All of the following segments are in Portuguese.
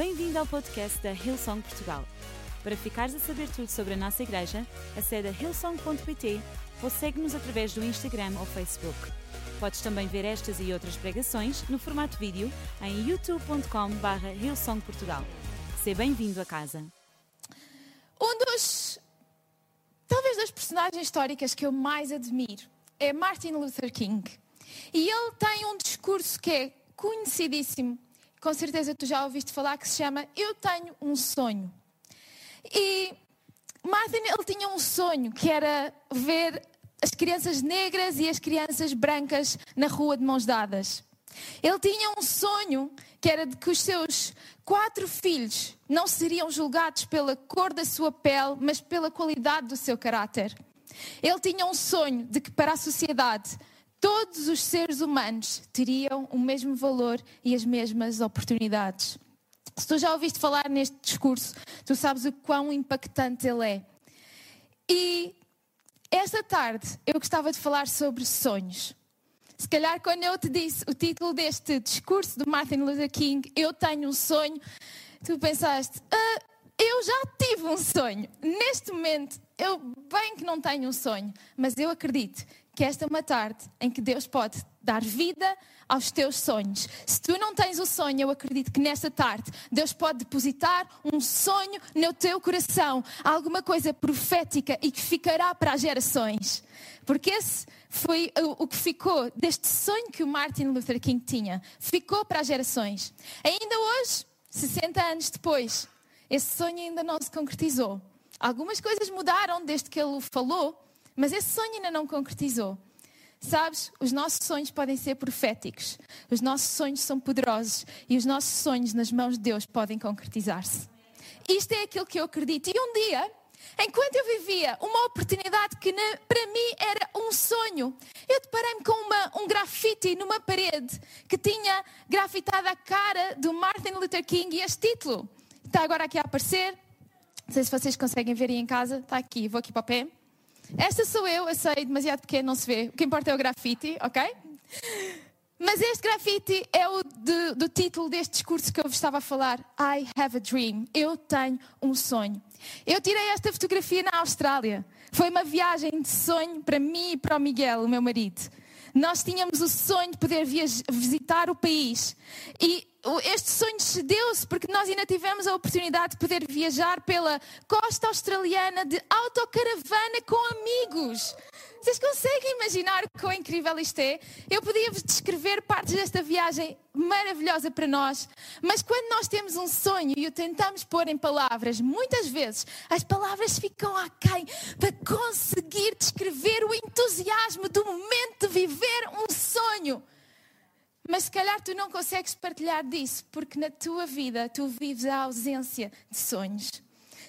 Bem-vindo ao podcast da Hillsong Portugal. Para ficares a saber tudo sobre a nossa igreja, acede a hillsong.pt ou segue-nos através do Instagram ou Facebook. Podes também ver estas e outras pregações no formato vídeo em youtube.com.br hillsongportugal. Seja bem-vindo a casa. Um dos, talvez das personagens históricas que eu mais admiro é Martin Luther King. E ele tem um discurso que é conhecidíssimo, com certeza tu já ouviste falar, que se chama Eu Tenho um Sonho. E Martin, ele tinha um sonho, que era ver as crianças negras e as crianças brancas na rua de mãos dadas. Ele tinha um sonho que era de que os seus quatro filhos não seriam julgados pela cor da sua pele, mas pela qualidade do seu caráter. Ele tinha um sonho de que para a sociedade todos os seres humanos teriam o mesmo valor e as mesmas oportunidades. Se tu já ouviste falar neste discurso, tu sabes o quão impactante ele é. E esta tarde eu gostava de falar sobre sonhos. Se calhar, quando eu te disse o título deste discurso do Martin Luther King, Eu Tenho um Sonho, tu pensaste, ah, eu já tive um sonho. Neste momento, eu bem que não tenho um sonho, mas eu acredito que esta é uma tarde em que Deus pode dar vida aos teus sonhos. Se tu não tens o sonho, eu acredito que nesta tarde Deus pode depositar um sonho no teu coração, alguma coisa profética e que ficará para as gerações. Porque esse foi o, que ficou deste sonho que o Martin Luther King tinha. Ficou para as gerações. Ainda hoje, 60 anos depois, esse sonho ainda não se concretizou. Algumas coisas mudaram desde que ele o falou, mas esse sonho ainda não concretizou. Sabes, os nossos sonhos podem ser proféticos, os nossos sonhos são poderosos e os nossos sonhos nas mãos de Deus podem concretizar-se. Isto é aquilo que eu acredito. E um dia, enquanto eu vivia uma oportunidade que para mim era um sonho, eu deparei-me com uma, um grafite numa parede que tinha grafitado a cara do Martin Luther King e este título. Está agora aqui a aparecer. Não sei se vocês conseguem ver aí em casa. Está aqui, vou aqui para o pé. Esta sou eu, eu sei, demasiado pequeno, não se vê. O que importa é o grafite, ok? Mas este grafite é o de, do título deste discurso que eu vos estava a falar. I have a dream. Eu tenho um sonho. Eu tirei esta fotografia na Austrália. Foi uma viagem de sonho para mim e para o Miguel, o meu marido. Nós tínhamos o sonho de poder visitar o país. E este sonho cedeu-se porque nós ainda tivemos a oportunidade de poder viajar pela costa australiana de autocaravana com amigos. Vocês conseguem imaginar quão incrível isto é? Eu podia-vos descrever partes desta viagem maravilhosa para nós, mas quando nós temos um sonho e o tentamos pôr em palavras, muitas vezes as palavras ficam aquém para conseguir descrever o entusiasmo do momento de viver um sonho. Mas se calhar tu não consegues partilhar disso, porque na tua vida tu vives a ausência de sonhos.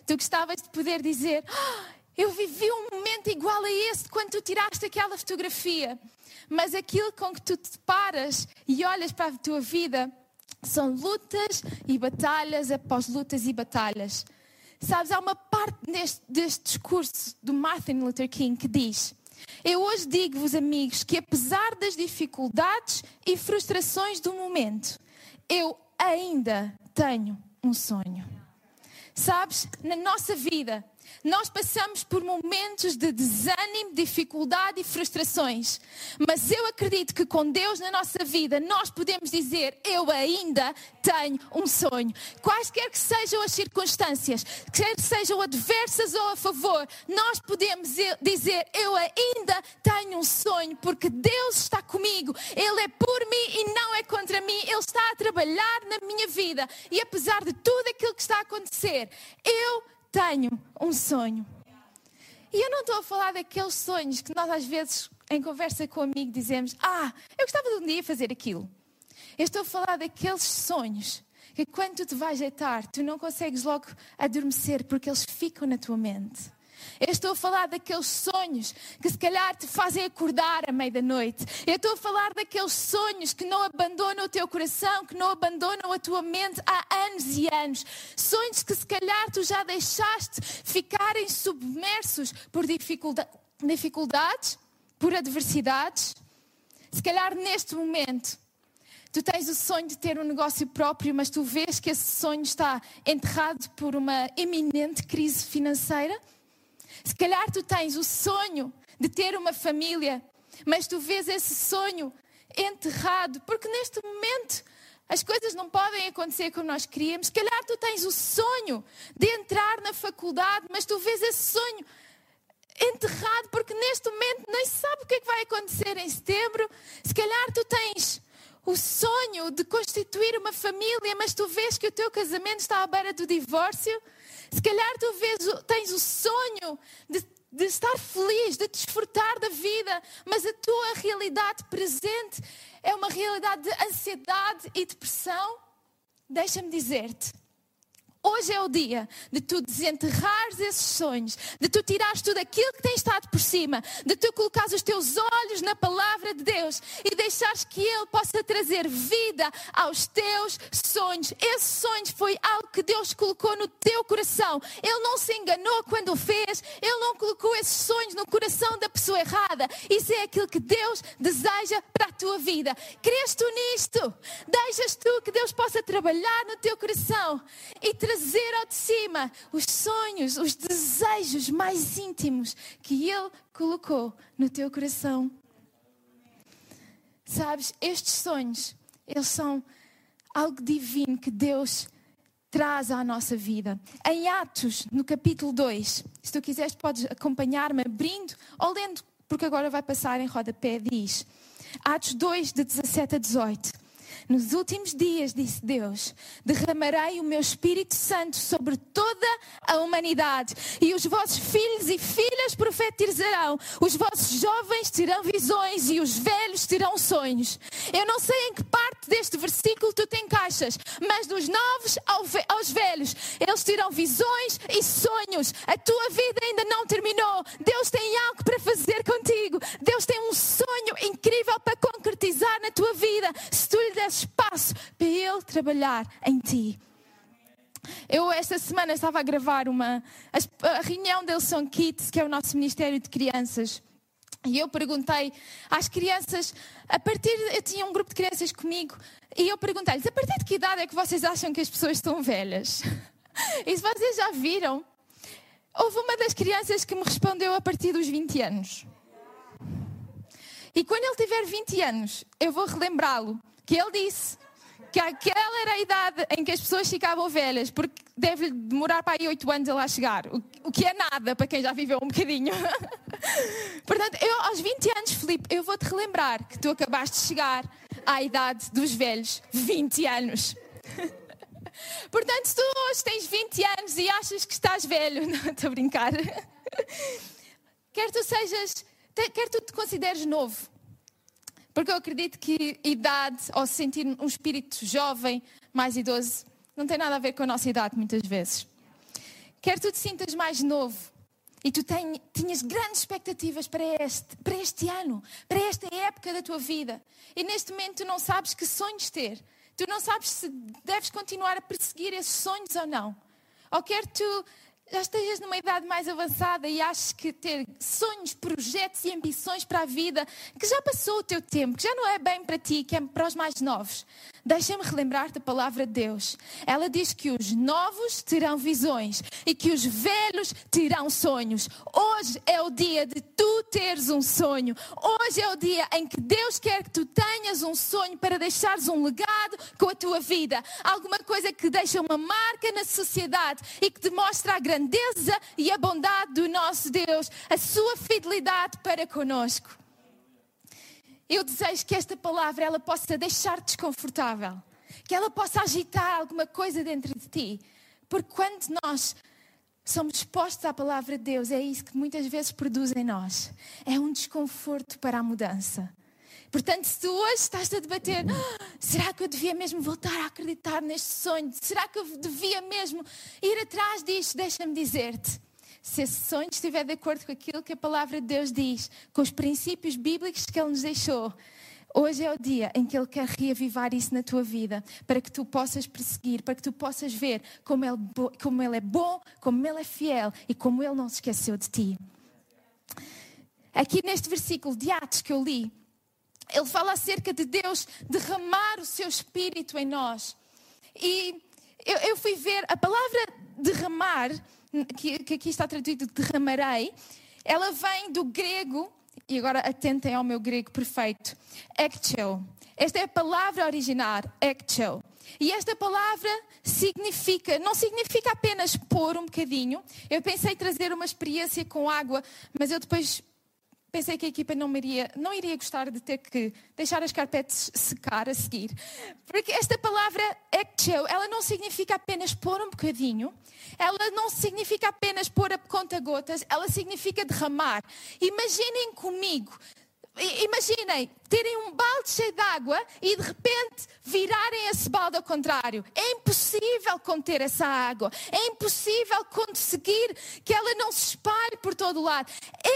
Tu gostavas de poder dizer: oh, Eu vivi um momento igual a esse quando tu tiraste aquela fotografia. Mas aquilo com que tu te paras e olhas para a tua vida são lutas e batalhas após lutas e batalhas. Sabes, há uma parte deste, deste discurso do Martin Luther King que diz: eu hoje digo-vos, amigos, que apesar das dificuldades e frustrações do momento, eu ainda tenho um sonho. Sabes, na nossa vida, nós passamos por momentos de desânimo, dificuldade e frustrações. Mas eu acredito que com Deus na nossa vida nós podemos dizer: Eu ainda tenho um sonho. Quaisquer que sejam as circunstâncias, quer sejam adversas ou a favor, nós podemos dizer: Eu ainda tenho um sonho, porque Deus está comigo. Ele é por mim e não é contra mim. Ele está a trabalhar na minha vida. E apesar de tudo aquilo que está a acontecer, eu tenho um sonho. E eu não estou a falar daqueles sonhos que nós às vezes em conversa com um amigo dizemos: Ah, eu gostava de um dia fazer aquilo. Eu estou a falar daqueles sonhos que quando tu te vais deitar, tu não consegues logo adormecer porque eles ficam na tua mente. Eu estou a falar daqueles sonhos que se calhar te fazem acordar à meia da noite. Eu estou a falar daqueles sonhos que não abandonam o teu coração, que não abandonam a tua mente há anos e anos. Sonhos que se calhar tu já deixaste ficarem submersos por dificuldades, por adversidades. Se calhar neste momento Tu tens o sonho de ter um negócio próprio, mas tu vês que esse sonho está enterrado por uma iminente crise financeira. Se calhar tu tens o sonho de ter uma família, mas tu vês esse sonho enterrado, porque neste momento as coisas não podem acontecer como nós queríamos. Se calhar tu tens o sonho de entrar na faculdade, mas tu vês esse sonho enterrado, porque neste momento nem sabe o que é que vai acontecer em setembro. Se calhar tu tens o sonho de constituir uma família, mas tu vês que o teu casamento está à beira do divórcio. Se calhar tu vês, tens o sonho de, de estar feliz, de desfrutar da vida, mas a tua realidade presente é uma realidade de ansiedade e depressão. Deixa-me dizer-te, Hoje é o dia de tu desenterrares esses sonhos, de tu tirares tudo aquilo que tem estado por cima, de tu colocares os teus olhos na palavra de Deus e deixares que Ele possa trazer vida aos teus sonhos. Esse sonho foi algo que Deus colocou no teu coração. Ele não se enganou quando o fez, Ele não colocou esses sonhos no coração da pessoa errada. Isso é aquilo que Deus deseja para a tua vida. Crês tu nisto? Deixas tu que Deus possa trabalhar no teu coração e trazer ao de cima os sonhos, os desejos mais íntimos que Ele colocou no teu coração. Sabes, estes sonhos, eles são algo divino que Deus traz à nossa vida. Em Atos, no capítulo 2, se tu quiseres, podes acompanhar-me abrindo ou lendo, porque agora vai passar em rodapé, diz. Atos 2, de 17 a 18. Nos últimos dias, disse Deus, derramarei o meu Espírito Santo sobre toda a humanidade, e os vossos filhos e filhas profetizarão, os vossos jovens terão visões e os velhos terão sonhos. Eu não sei em que parte deste versículo tu te encaixas, mas dos novos aos velhos, eles terão visões e sonhos. A tua vida ainda não terminou. Deus tem algo para fazer contigo. Deus tem um sonho incrível para concretizar na tua vida. Se tu lhe espaço para Ele trabalhar em ti. Eu, esta semana, estava a gravar uma, a, reunião da Elson Kids, que é o nosso Ministério de Crianças. E eu perguntei às crianças, a partir. Eu tinha um grupo de crianças comigo, e eu perguntei-lhes: a partir de que idade é que vocês acham que as pessoas estão velhas? E se vocês já viram, houve uma das crianças que me respondeu a partir dos 20 anos. E quando ele tiver 20 anos, eu vou relembrá-lo que ele disse que aquela era a idade em que as pessoas ficavam velhas, porque deve demorar para aí oito anos a lá chegar, o que é nada para quem já viveu um bocadinho. Portanto, eu aos 20 anos, Filipe, eu vou-te relembrar que tu acabaste de chegar à idade dos velhos, 20 anos. Portanto, se tu hoje tens 20 anos e achas que estás velho, não estou a brincar, quer tu sejas, quer tu te consideres novo, porque eu acredito que idade, ou sentir um espírito jovem, mais idoso, não tem nada a ver com a nossa idade, muitas vezes. Quer tu te sintas mais novo e tu ten, tinhas grandes expectativas para este, para este ano, para esta época da tua vida, e neste momento tu não sabes que sonhos ter, tu não sabes se deves continuar a perseguir esses sonhos ou não. Ou quer tu já estejas numa idade mais avançada e achas que ter sonhos, projetos e ambições para a vida, que já passou o teu tempo, que já não é bem para ti, que é para os mais novos. Deixa-me relembrar-te a palavra de Deus. Ela diz que os novos terão visões e que os velhos terão sonhos. Hoje é o dia de tu teres um sonho. Hoje é o dia em que Deus quer que tu tenhas um sonho para deixares um legado com a tua vida. Alguma coisa que deixa uma marca na sociedade e que demonstra a grandeza e a bondade do nosso Deus, a sua fidelidade para conosco. Eu desejo que esta palavra ela possa deixar-te desconfortável, que ela possa agitar alguma coisa dentro de ti, porque quando nós somos expostos à palavra de Deus, é isso que muitas vezes produz em nós. É um desconforto para a mudança. Portanto, se tu hoje estás a debater, ah, será que eu devia mesmo voltar a acreditar neste sonho? Será que eu devia mesmo ir atrás disto? Deixa-me dizer-te se esse sonho estiver de acordo com aquilo que a palavra de Deus diz, com os princípios bíblicos que Ele nos deixou, Hoje é o dia em que Ele quer reavivar isso na tua vida, para que tu possas perseguir, para que tu possas ver como Ele, como ele é bom, como Ele é fiel e como Ele não se esqueceu de ti. Aqui neste versículo de Atos que eu li, ele fala acerca de Deus derramar o seu espírito em nós. E eu, eu fui ver a palavra derramar, que, que aqui está traduzido derramarei, ela vem do grego, e agora atentem ao meu grego perfeito, ekchel. Esta é a palavra original, ekchel. E esta palavra significa, não significa apenas pôr um bocadinho. Eu pensei trazer uma experiência com água, mas eu depois pensei que a equipa não iria, não iria gostar de ter que deixar as carpetes secar a seguir. Porque esta palavra ekchel, ela não significa apenas pôr um bocadinho, ela não significa apenas pôr a conta gotas, ela significa derramar. Imaginem comigo imaginem, terem um balde cheio de água e de repente virarem esse balde ao contrário. É impossível conter essa água. É impossível conseguir que ela não se espalhe por todo o lado.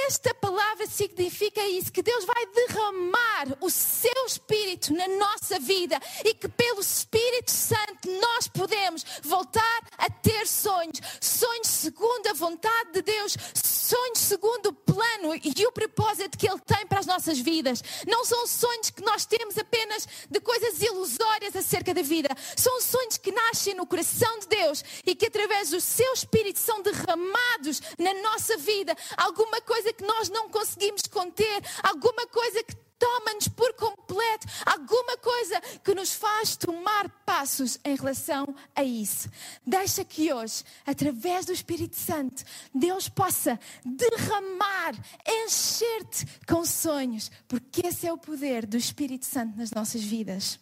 Esta palavra significa isso, que Deus vai derramar o seu Espírito na nossa vida e que pelo Espírito Santo nós podemos voltar a ter sonhos. Sonhos segundo a vontade de Deus, sonhos segundo o plano e o propósito que Ele tem para as nossas vidas. Não são sonhos que nós temos apenas de coisas ilusórias acerca da vida. São sonhos que nascem no coração de Deus e que através do seu Espírito são derramados na nossa vida. Alguma coisa que nós não conseguimos conter, alguma coisa que toma-nos por completo, alguma coisa que nos faz tomar passos em relação a isso. Deixa que hoje, através do Espírito Santo, Deus possa derramar, encher-te com sonhos, porque esse é o poder do Espírito Santo nas nossas vidas.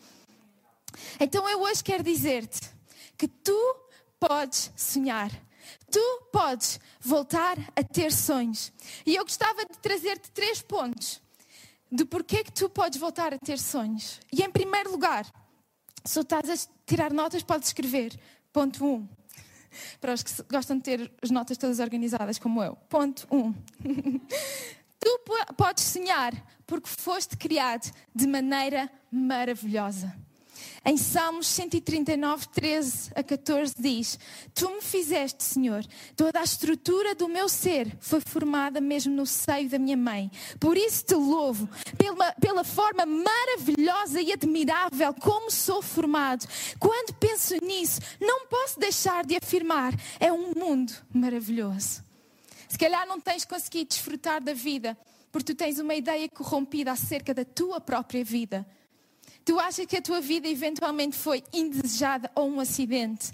Então eu hoje quero dizer-te que tu podes sonhar. Tu podes voltar a ter sonhos. E eu gostava de trazer-te três pontos de porquê que tu podes voltar a ter sonhos. E em primeiro lugar, se estás a tirar notas, podes escrever. Ponto 1. Um. Para os que gostam de ter as notas todas organizadas, como eu. Ponto 1. Um. tu podes sonhar porque foste criado de maneira maravilhosa. Em Salmos 139, 13 a 14 diz: Tu me fizeste, Senhor, toda a estrutura do meu ser foi formada mesmo no seio da minha mãe. Por isso te louvo, pela, pela forma maravilhosa e admirável como sou formado. Quando penso nisso, não posso deixar de afirmar: é um mundo maravilhoso. Se calhar não tens conseguido desfrutar da vida porque tu tens uma ideia corrompida acerca da tua própria vida. Tu achas que a tua vida eventualmente foi indesejada ou um acidente?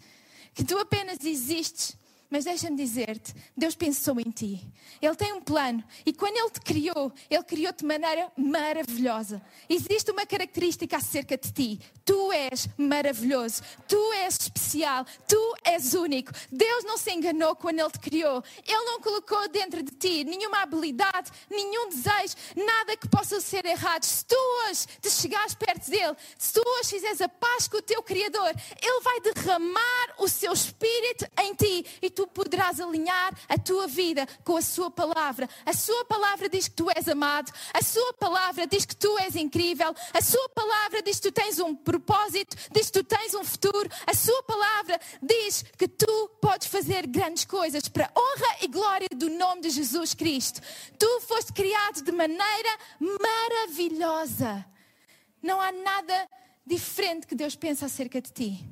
Que tu apenas existes mas deixa-me dizer-te, Deus pensou em ti. Ele tem um plano. E quando Ele te criou, Ele criou-te de maneira maravilhosa. Existe uma característica acerca de ti. Tu és maravilhoso. Tu és especial. Tu és único. Deus não se enganou quando Ele te criou. Ele não colocou dentro de ti nenhuma habilidade, nenhum desejo, nada que possa ser errado. Se tu hoje te chegares perto dEle, se tu hoje fizeres a paz com o teu Criador, Ele vai derramar o seu Espírito em ti. E poderás alinhar a tua vida com a Sua palavra. A Sua palavra diz que tu és amado, a Sua palavra diz que tu és incrível, a Sua palavra diz que tu tens um propósito, diz que tu tens um futuro, a Sua palavra diz que tu podes fazer grandes coisas para honra e glória do nome de Jesus Cristo. Tu foste criado de maneira maravilhosa. Não há nada diferente que Deus pensa acerca de ti.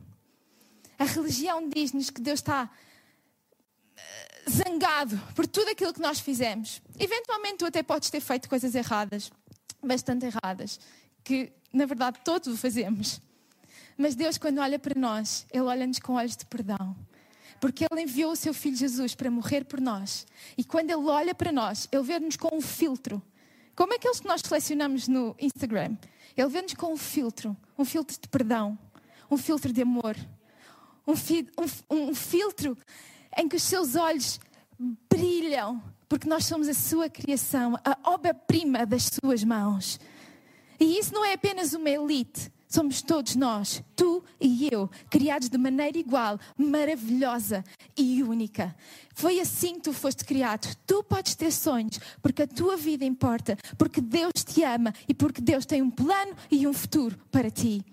A religião diz-nos que Deus está zangado por tudo aquilo que nós fizemos. Eventualmente tu até podes ter feito coisas erradas, bastante erradas, que na verdade todos o fazemos. Mas Deus, quando olha para nós, Ele olha-nos com olhos de perdão. Porque Ele enviou o seu Filho Jesus para morrer por nós. E quando Ele olha para nós, Ele vê-nos com um filtro. Como aqueles que nós selecionamos no Instagram. Ele vê-nos com um filtro. Um filtro de perdão. Um filtro de amor. Um, fi um, um filtro em que os seus olhos brilham, porque nós somos a sua criação, a obra-prima das suas mãos. E isso não é apenas uma elite, somos todos nós, tu e eu, criados de maneira igual, maravilhosa e única. Foi assim que tu foste criado. Tu podes ter sonhos, porque a tua vida importa, porque Deus te ama e porque Deus tem um plano e um futuro para ti.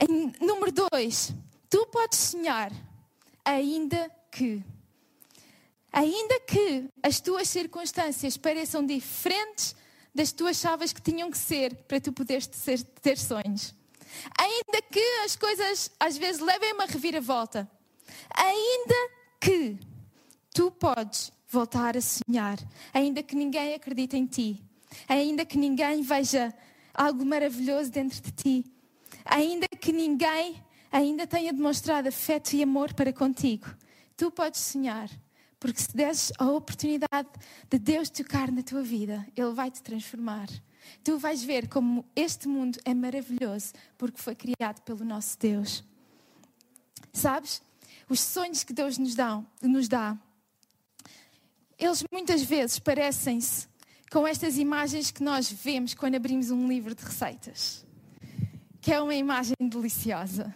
Em número dois, Tu podes sonhar, ainda que. Ainda que as tuas circunstâncias pareçam diferentes das tuas chaves que tinham que ser para tu poderes ter, ter sonhos. Ainda que as coisas às vezes levem uma reviravolta, ainda que tu podes voltar a sonhar, ainda que ninguém acredite em ti, ainda que ninguém veja algo maravilhoso dentro de ti, ainda que ninguém ainda tenha demonstrado afeto e amor para contigo, tu podes sonhar. Porque se deres a oportunidade de Deus tocar na tua vida, Ele vai te transformar. Tu vais ver como este mundo é maravilhoso porque foi criado pelo nosso Deus. Sabes? Os sonhos que Deus nos dá, nos dá eles muitas vezes parecem-se com estas imagens que nós vemos quando abrimos um livro de receitas. Que é uma imagem deliciosa.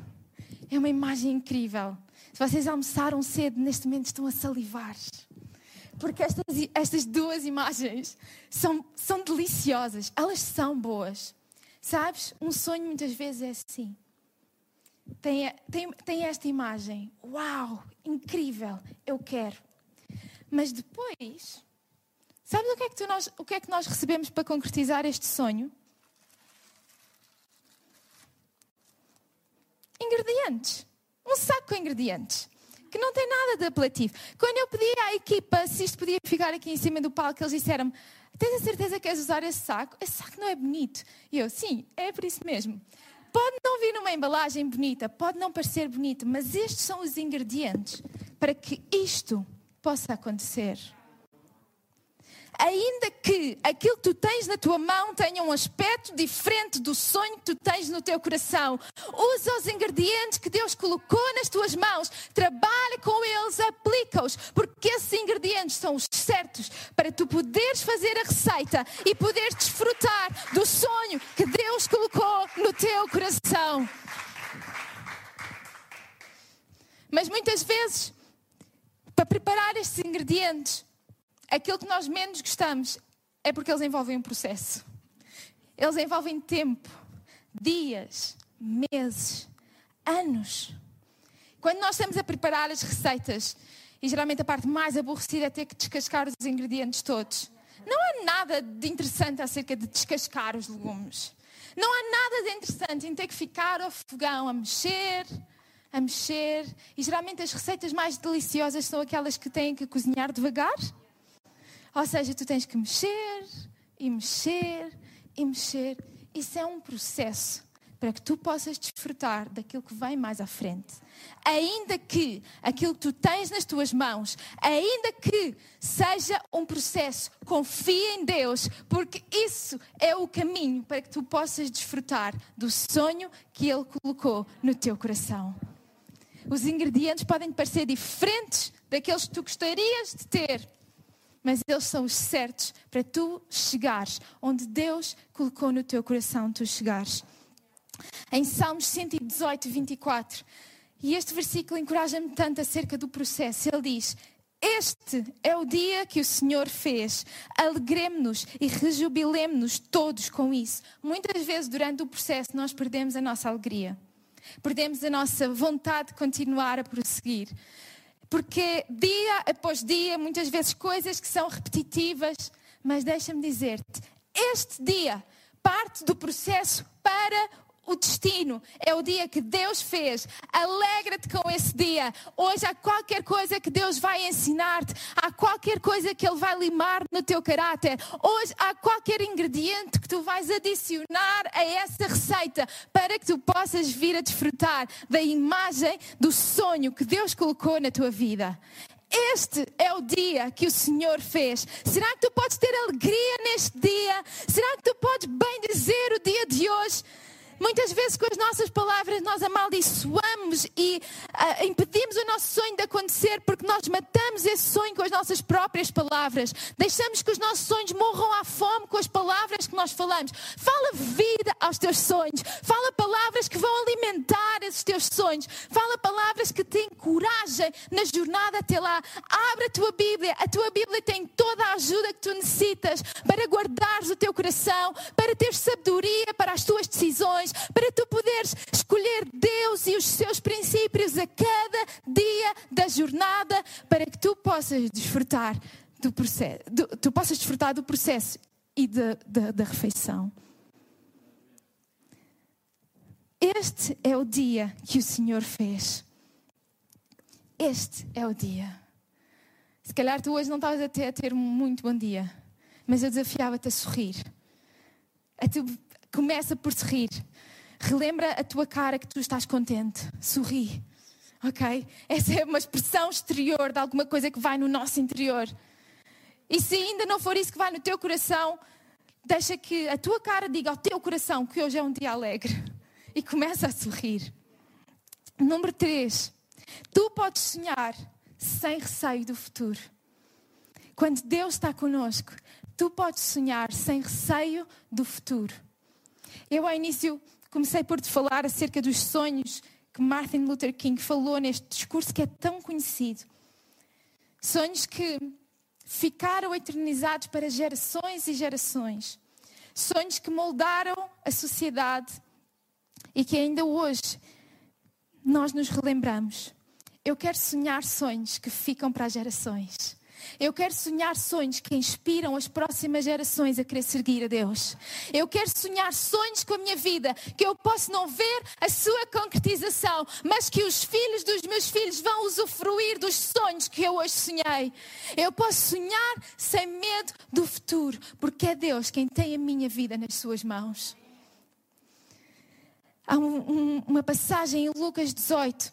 É uma imagem incrível. Se vocês almoçaram cedo, neste momento estão a salivar. Porque estas, estas duas imagens são, são deliciosas, elas são boas. Sabes? Um sonho muitas vezes é assim. Tem, tem, tem esta imagem. Uau, incrível, eu quero. Mas depois, sabes o que, é que nós, o que é que nós recebemos para concretizar este sonho? Ingredientes um saco com ingredientes que não tem nada de apelativo. Quando eu pedi à equipa se isto podia ficar aqui em cima do palco, eles disseram Tens a certeza que queres usar esse saco? Esse saco não é bonito. E eu, sim, é por isso mesmo. Pode não vir numa embalagem bonita, pode não parecer bonito, mas estes são os ingredientes para que isto possa acontecer ainda que aquilo que tu tens na tua mão tenha um aspecto diferente do sonho que tu tens no teu coração, usa os ingredientes que Deus colocou nas tuas mãos, trabalha com eles, aplica-os, porque esses ingredientes são os certos para tu poderes fazer a receita e poderes desfrutar do sonho que Deus colocou no teu coração. Mas muitas vezes, para preparar estes ingredientes, aquilo que nós menos gostamos é porque eles envolvem um processo. Eles envolvem tempo, dias, meses, anos. Quando nós estamos a preparar as receitas, e geralmente a parte mais aborrecida é ter que descascar os ingredientes todos. Não há nada de interessante acerca de descascar os legumes. Não há nada de interessante em ter que ficar ao fogão a mexer, a mexer. E geralmente as receitas mais deliciosas são aquelas que têm que cozinhar devagar ou seja, tu tens que mexer e mexer e mexer. Isso é um processo para que tu possas desfrutar daquilo que vem mais à frente. Ainda que aquilo que tu tens nas tuas mãos, ainda que seja um processo, confia em Deus, porque isso é o caminho para que tu possas desfrutar do sonho que Ele colocou no teu coração. Os ingredientes podem parecer diferentes daqueles que tu gostarias de ter, mas eles são os certos para tu chegares onde Deus colocou no teu coração tu chegares. Em Salmos 118, 24, e este versículo encoraja-me tanto acerca do processo. Ele diz: Este é o dia que o Senhor fez. Alegremos-nos e rejubilemos-nos todos com isso. Muitas vezes, durante o processo, nós perdemos a nossa alegria, perdemos a nossa vontade de continuar a prosseguir porque dia após dia, muitas vezes coisas que são repetitivas, mas deixa-me dizer-te, este dia parte do processo para o destino, é o dia que Deus fez. Alegra-te com esse dia. Hoje há qualquer coisa que Deus vai ensinar-te, há qualquer coisa que Ele vai limar no teu caráter. Hoje há qualquer ingrediente que tu vais adicionar a essa receita para que tu possas vir a desfrutar da imagem do sonho que Deus colocou na tua vida. Este é o dia que o Senhor fez. Será que tu podes ter alegria neste dia? Será que tu podes bem dizer o dia de hoje? Muitas vezes com as nossas palavras nós amaldiçoamos e uh, impedimos o nosso sonho de acontecer porque nós matamos esse sonho com as nossas próprias palavras. Deixamos que os nossos sonhos morram à fome com as palavras que nós falamos. Fala vida aos teus sonhos. Fala palavras que vão alimentar esses teus sonhos. Fala palavras que te encorajam na jornada até lá. Abre a tua Bíblia. A tua Bíblia tem toda a ajuda que tu necessitas para guardares o teu coração, para teres sabedoria para as tuas decisões para tu poderes escolher Deus e os seus princípios a cada dia da jornada, para que tu possas desfrutar do processo, tu possas desfrutar do processo e da refeição. Este é o dia que o Senhor fez. Este é o dia. Se calhar tu hoje não estavas até a ter um muito bom dia, mas eu desafiava-te a sorrir. A tu, começa por sorrir. Relembra a tua cara que tu estás contente. Sorri. Ok? Essa é uma expressão exterior de alguma coisa que vai no nosso interior. E se ainda não for isso que vai no teu coração, deixa que a tua cara diga ao teu coração que hoje é um dia alegre e começa a sorrir. Número 3. Tu podes sonhar sem receio do futuro. Quando Deus está conosco, tu podes sonhar sem receio do futuro. Eu, ao início, comecei por te falar acerca dos sonhos que Martin Luther King falou neste discurso que é tão conhecido. Sonhos que ficaram eternizados para gerações e gerações. Sonhos que moldaram a sociedade e que ainda hoje nós nos relembramos. Eu quero sonhar sonhos que ficam para as gerações. Eu quero sonhar sonhos que inspiram as próximas gerações a querer seguir a Deus. Eu quero sonhar sonhos com a minha vida que eu posso não ver a sua concretização, mas que os filhos dos meus filhos vão usufruir dos sonhos que eu hoje sonhei. Eu posso sonhar sem medo do futuro, porque é Deus quem tem a minha vida nas suas mãos. Há um, um, uma passagem em Lucas 18,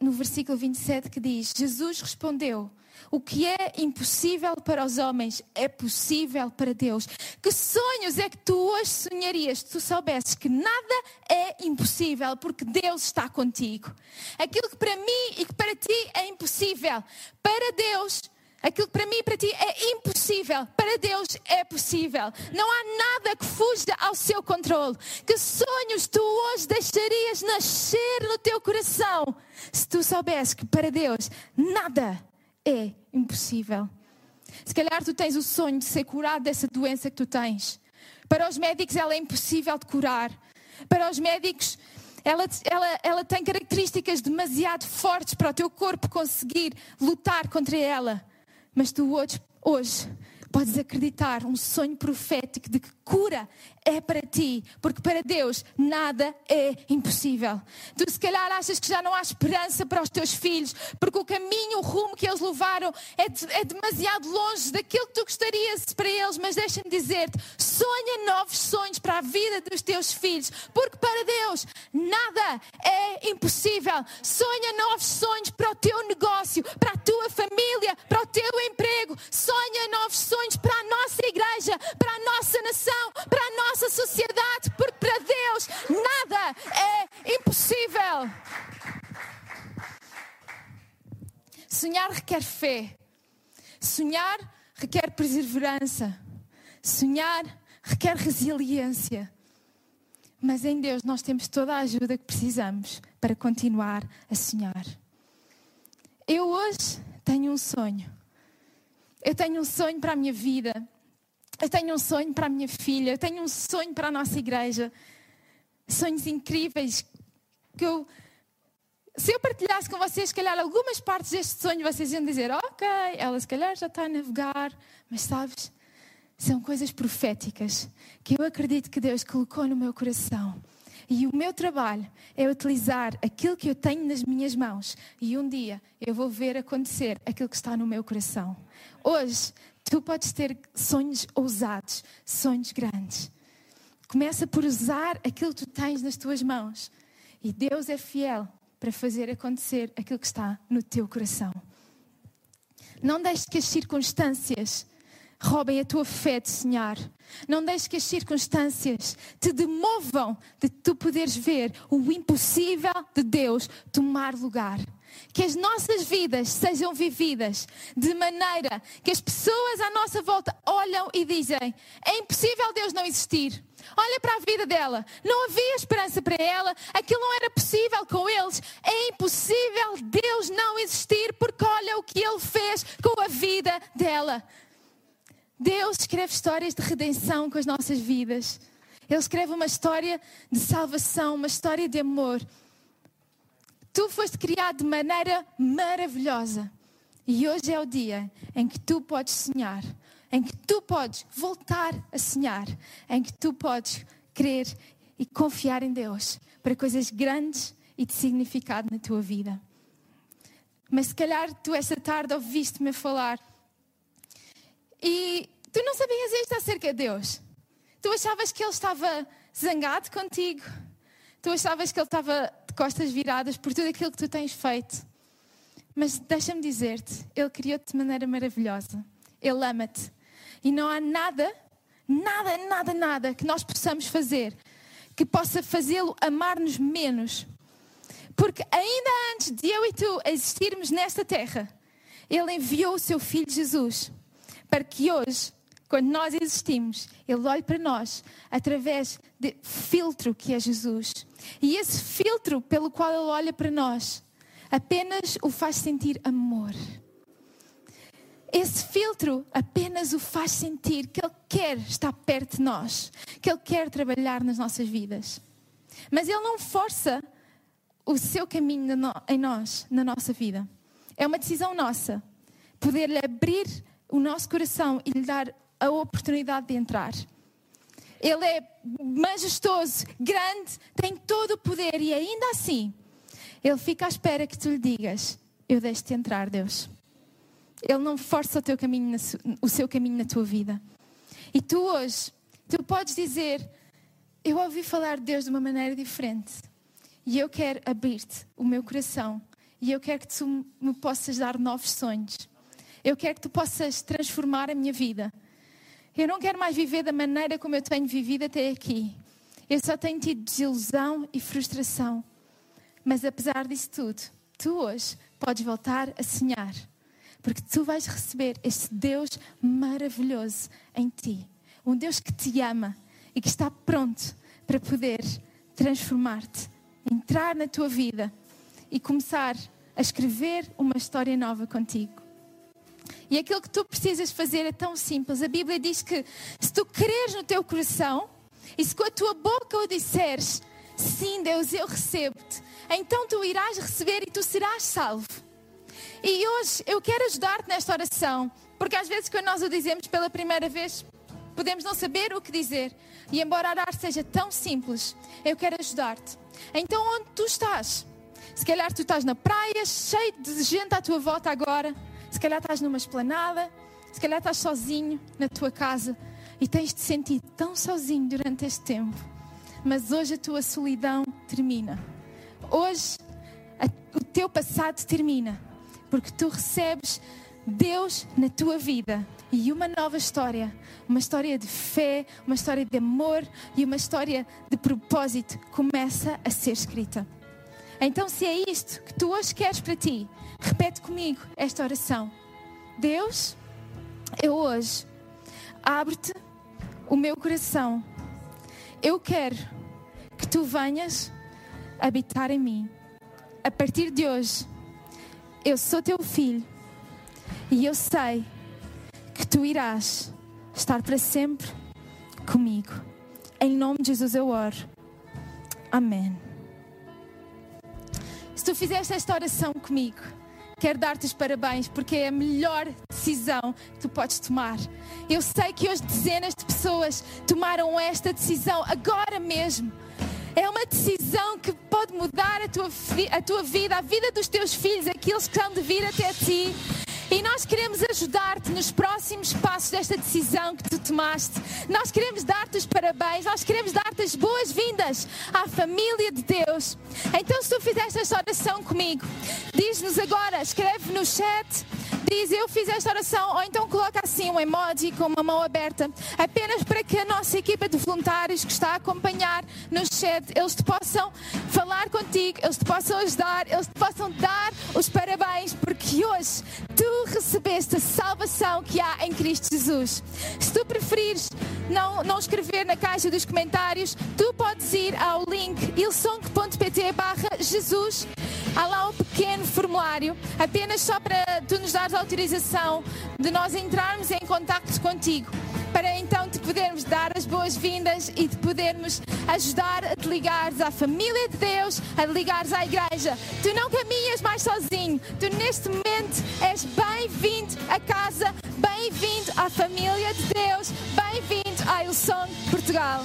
no versículo 27, que diz: Jesus respondeu: O que é impossível para os homens é possível para Deus. Que sonhos é que tu hoje sonharias se tu soubesses que nada é impossível porque Deus está contigo? Aquilo que para mim e que para ti é impossível, para Deus Aquilo que para mim e para ti é impossível, para Deus é possível. Não há nada que fuja ao seu controle. Que sonhos tu hoje deixarias nascer no teu coração se tu soubesses que para Deus nada é impossível. Se calhar tu tens o sonho de ser curado dessa doença que tu tens. Para os médicos ela é impossível de curar. Para os médicos ela, ela, ela tem características demasiado fortes para o teu corpo conseguir lutar contra ela. Mas tu hoje, hoje podes acreditar um sonho profético de que cura é para ti, porque para Deus nada é impossível. Tu se calhar achas que já não há esperança para os teus filhos, porque o caminho, o rumo que eles levaram é, é demasiado longe daquilo que tu gostarias para eles, mas deixa-me dizer-te, sonha novos sonhos para a vida dos teus filhos, porque para Deus nada é impossível. Sonha novos sonhos para o teu negócio, para a tua família, para o teu emprego. Sonha novos sonhos para a nossa igreja, para a nossa nação, para a nossa sociedade, porque para Deus nada é impossível. Sonhar requer fé. Sonhar requer perseverança. Sonhar requer resiliência. Mas em Deus nós temos toda a ajuda que precisamos para continuar a sonhar. Eu hoje tenho um sonho. Eu tenho um sonho para a minha vida. Eu tenho um sonho para a minha filha, eu tenho um sonho para a nossa igreja. Sonhos incríveis que eu. Se eu partilhasse com vocês, se calhar, algumas partes deste sonho, vocês iam dizer: Ok, ela se calhar já está a navegar, mas sabes, são coisas proféticas que eu acredito que Deus colocou no meu coração. E o meu trabalho é utilizar aquilo que eu tenho nas minhas mãos e um dia eu vou ver acontecer aquilo que está no meu coração. Hoje Tu podes ter sonhos ousados, sonhos grandes. Começa por usar aquilo que tu tens nas tuas mãos. E Deus é fiel para fazer acontecer aquilo que está no teu coração. Não deixes que as circunstâncias roubem a tua fé de sonhar. Não deixes que as circunstâncias te demovam de tu poderes ver o impossível de Deus tomar lugar que as nossas vidas sejam vividas de maneira que as pessoas à nossa volta olham e dizem: é impossível Deus não existir. Olha para a vida dela, não havia esperança para ela, aquilo não era possível com eles. É impossível Deus não existir porque olha o que Ele fez com a vida dela. Deus escreve histórias de redenção com as nossas vidas. Ele escreve uma história de salvação, uma história de amor. Tu foste criado de maneira maravilhosa. E hoje é o dia em que tu podes sonhar em que tu podes voltar a sonhar, em que tu podes crer e confiar em Deus para coisas grandes e de significado na tua vida. Mas se calhar tu esta tarde ouviste-me falar e tu não sabias isto acerca de Deus. Tu achavas que Ele estava zangado contigo. Tu achavas que Ele estava costas viradas por tudo aquilo que tu tens feito. Mas deixa-me dizer-te, Ele criou-te de maneira maravilhosa. Ele ama-te. E não há nada, nada, nada, nada que nós possamos fazer que possa fazê-lo amar-nos menos. Porque ainda antes de eu e tu existirmos nesta terra, Ele enviou o seu Filho Jesus para que hoje, quando nós existimos, Ele olhe para nós através do filtro que é Jesus. E esse filtro pelo qual Ele olha para nós apenas o faz sentir amor. Esse filtro apenas o faz sentir que Ele quer estar perto de nós, que Ele quer trabalhar nas nossas vidas. Mas Ele não força o seu caminho em nós, na nossa vida. É uma decisão nossa poder-lhe abrir o nosso coração e lhe dar a oportunidade de entrar. Ele é majestoso, grande, tem todo o poder e ainda assim, Ele fica à espera que tu lhe digas: Eu deixo-te entrar, Deus. Ele não força o, teu caminho o seu caminho na tua vida. E tu hoje, tu podes dizer: Eu ouvi falar de Deus de uma maneira diferente. E eu quero abrir-te o meu coração. E eu quero que tu me possas dar novos sonhos. Eu quero que tu possas transformar a minha vida. Eu não quero mais viver da maneira como eu tenho vivido até aqui. Eu só tenho tido desilusão e frustração. Mas apesar disso tudo, tu hoje podes voltar a sonhar porque tu vais receber este Deus maravilhoso em ti. Um Deus que te ama e que está pronto para poder transformar-te, entrar na tua vida e começar a escrever uma história nova contigo. E aquilo que tu precisas fazer é tão simples. A Bíblia diz que se tu creres no teu coração e se com a tua boca o disseres, sim, Deus, eu recebo-te, então tu irás receber e tu serás salvo. E hoje eu quero ajudar-te nesta oração, porque às vezes quando nós o dizemos pela primeira vez, podemos não saber o que dizer. E embora orar seja tão simples, eu quero ajudar-te. Então, onde tu estás? Se calhar tu estás na praia, cheio de gente à tua volta agora. Se calhar estás numa esplanada. Se calhar estás sozinho na tua casa e tens te sentido tão sozinho durante este tempo. Mas hoje a tua solidão termina. Hoje a, o teu passado termina porque tu recebes Deus na tua vida e uma nova história, uma história de fé, uma história de amor e uma história de propósito começa a ser escrita. Então, se é isto que tu hoje queres para ti, repete comigo esta oração. Deus, eu hoje abro-te o meu coração. Eu quero que tu venhas habitar em mim. A partir de hoje, eu sou teu filho e eu sei que tu irás estar para sempre comigo. Em nome de Jesus eu oro. Amém. Se tu fizeste esta oração comigo, quero dar-te os parabéns porque é a melhor decisão que tu podes tomar. Eu sei que hoje dezenas de pessoas tomaram esta decisão agora mesmo é uma decisão que pode mudar a tua, a tua vida, a vida dos teus filhos, aqueles que estão de vir até ti. E nós queremos ajudar-te nos próximos passos desta decisão que tu tomaste. Nós queremos dar-te os parabéns, nós queremos dar-te as boas-vindas à família de Deus. Então, se tu fizeste esta oração comigo, diz-nos agora, escreve no chat diz eu fiz esta oração, ou então coloca assim um emoji com uma mão aberta, apenas para que a nossa equipa de voluntários que está a acompanhar no chat, eles te possam falar contigo, eles te possam ajudar, eles te possam dar os parabéns, porque hoje tu recebeste a salvação que há em Cristo Jesus. Se tu preferires não, não escrever na caixa dos comentários, tu podes ir ao link ilsong.pt barra Jesus. Há lá um pequeno formulário, apenas só para tu nos dares autorização de nós entrarmos em contato contigo, para então te podermos dar as boas-vindas e te podermos ajudar a te ligares à família de Deus, a ligares à igreja. Tu não caminhas mais sozinho. Tu neste momento és bem-vindo a casa, bem-vindo à família de Deus, bem-vindo à Ilson Portugal.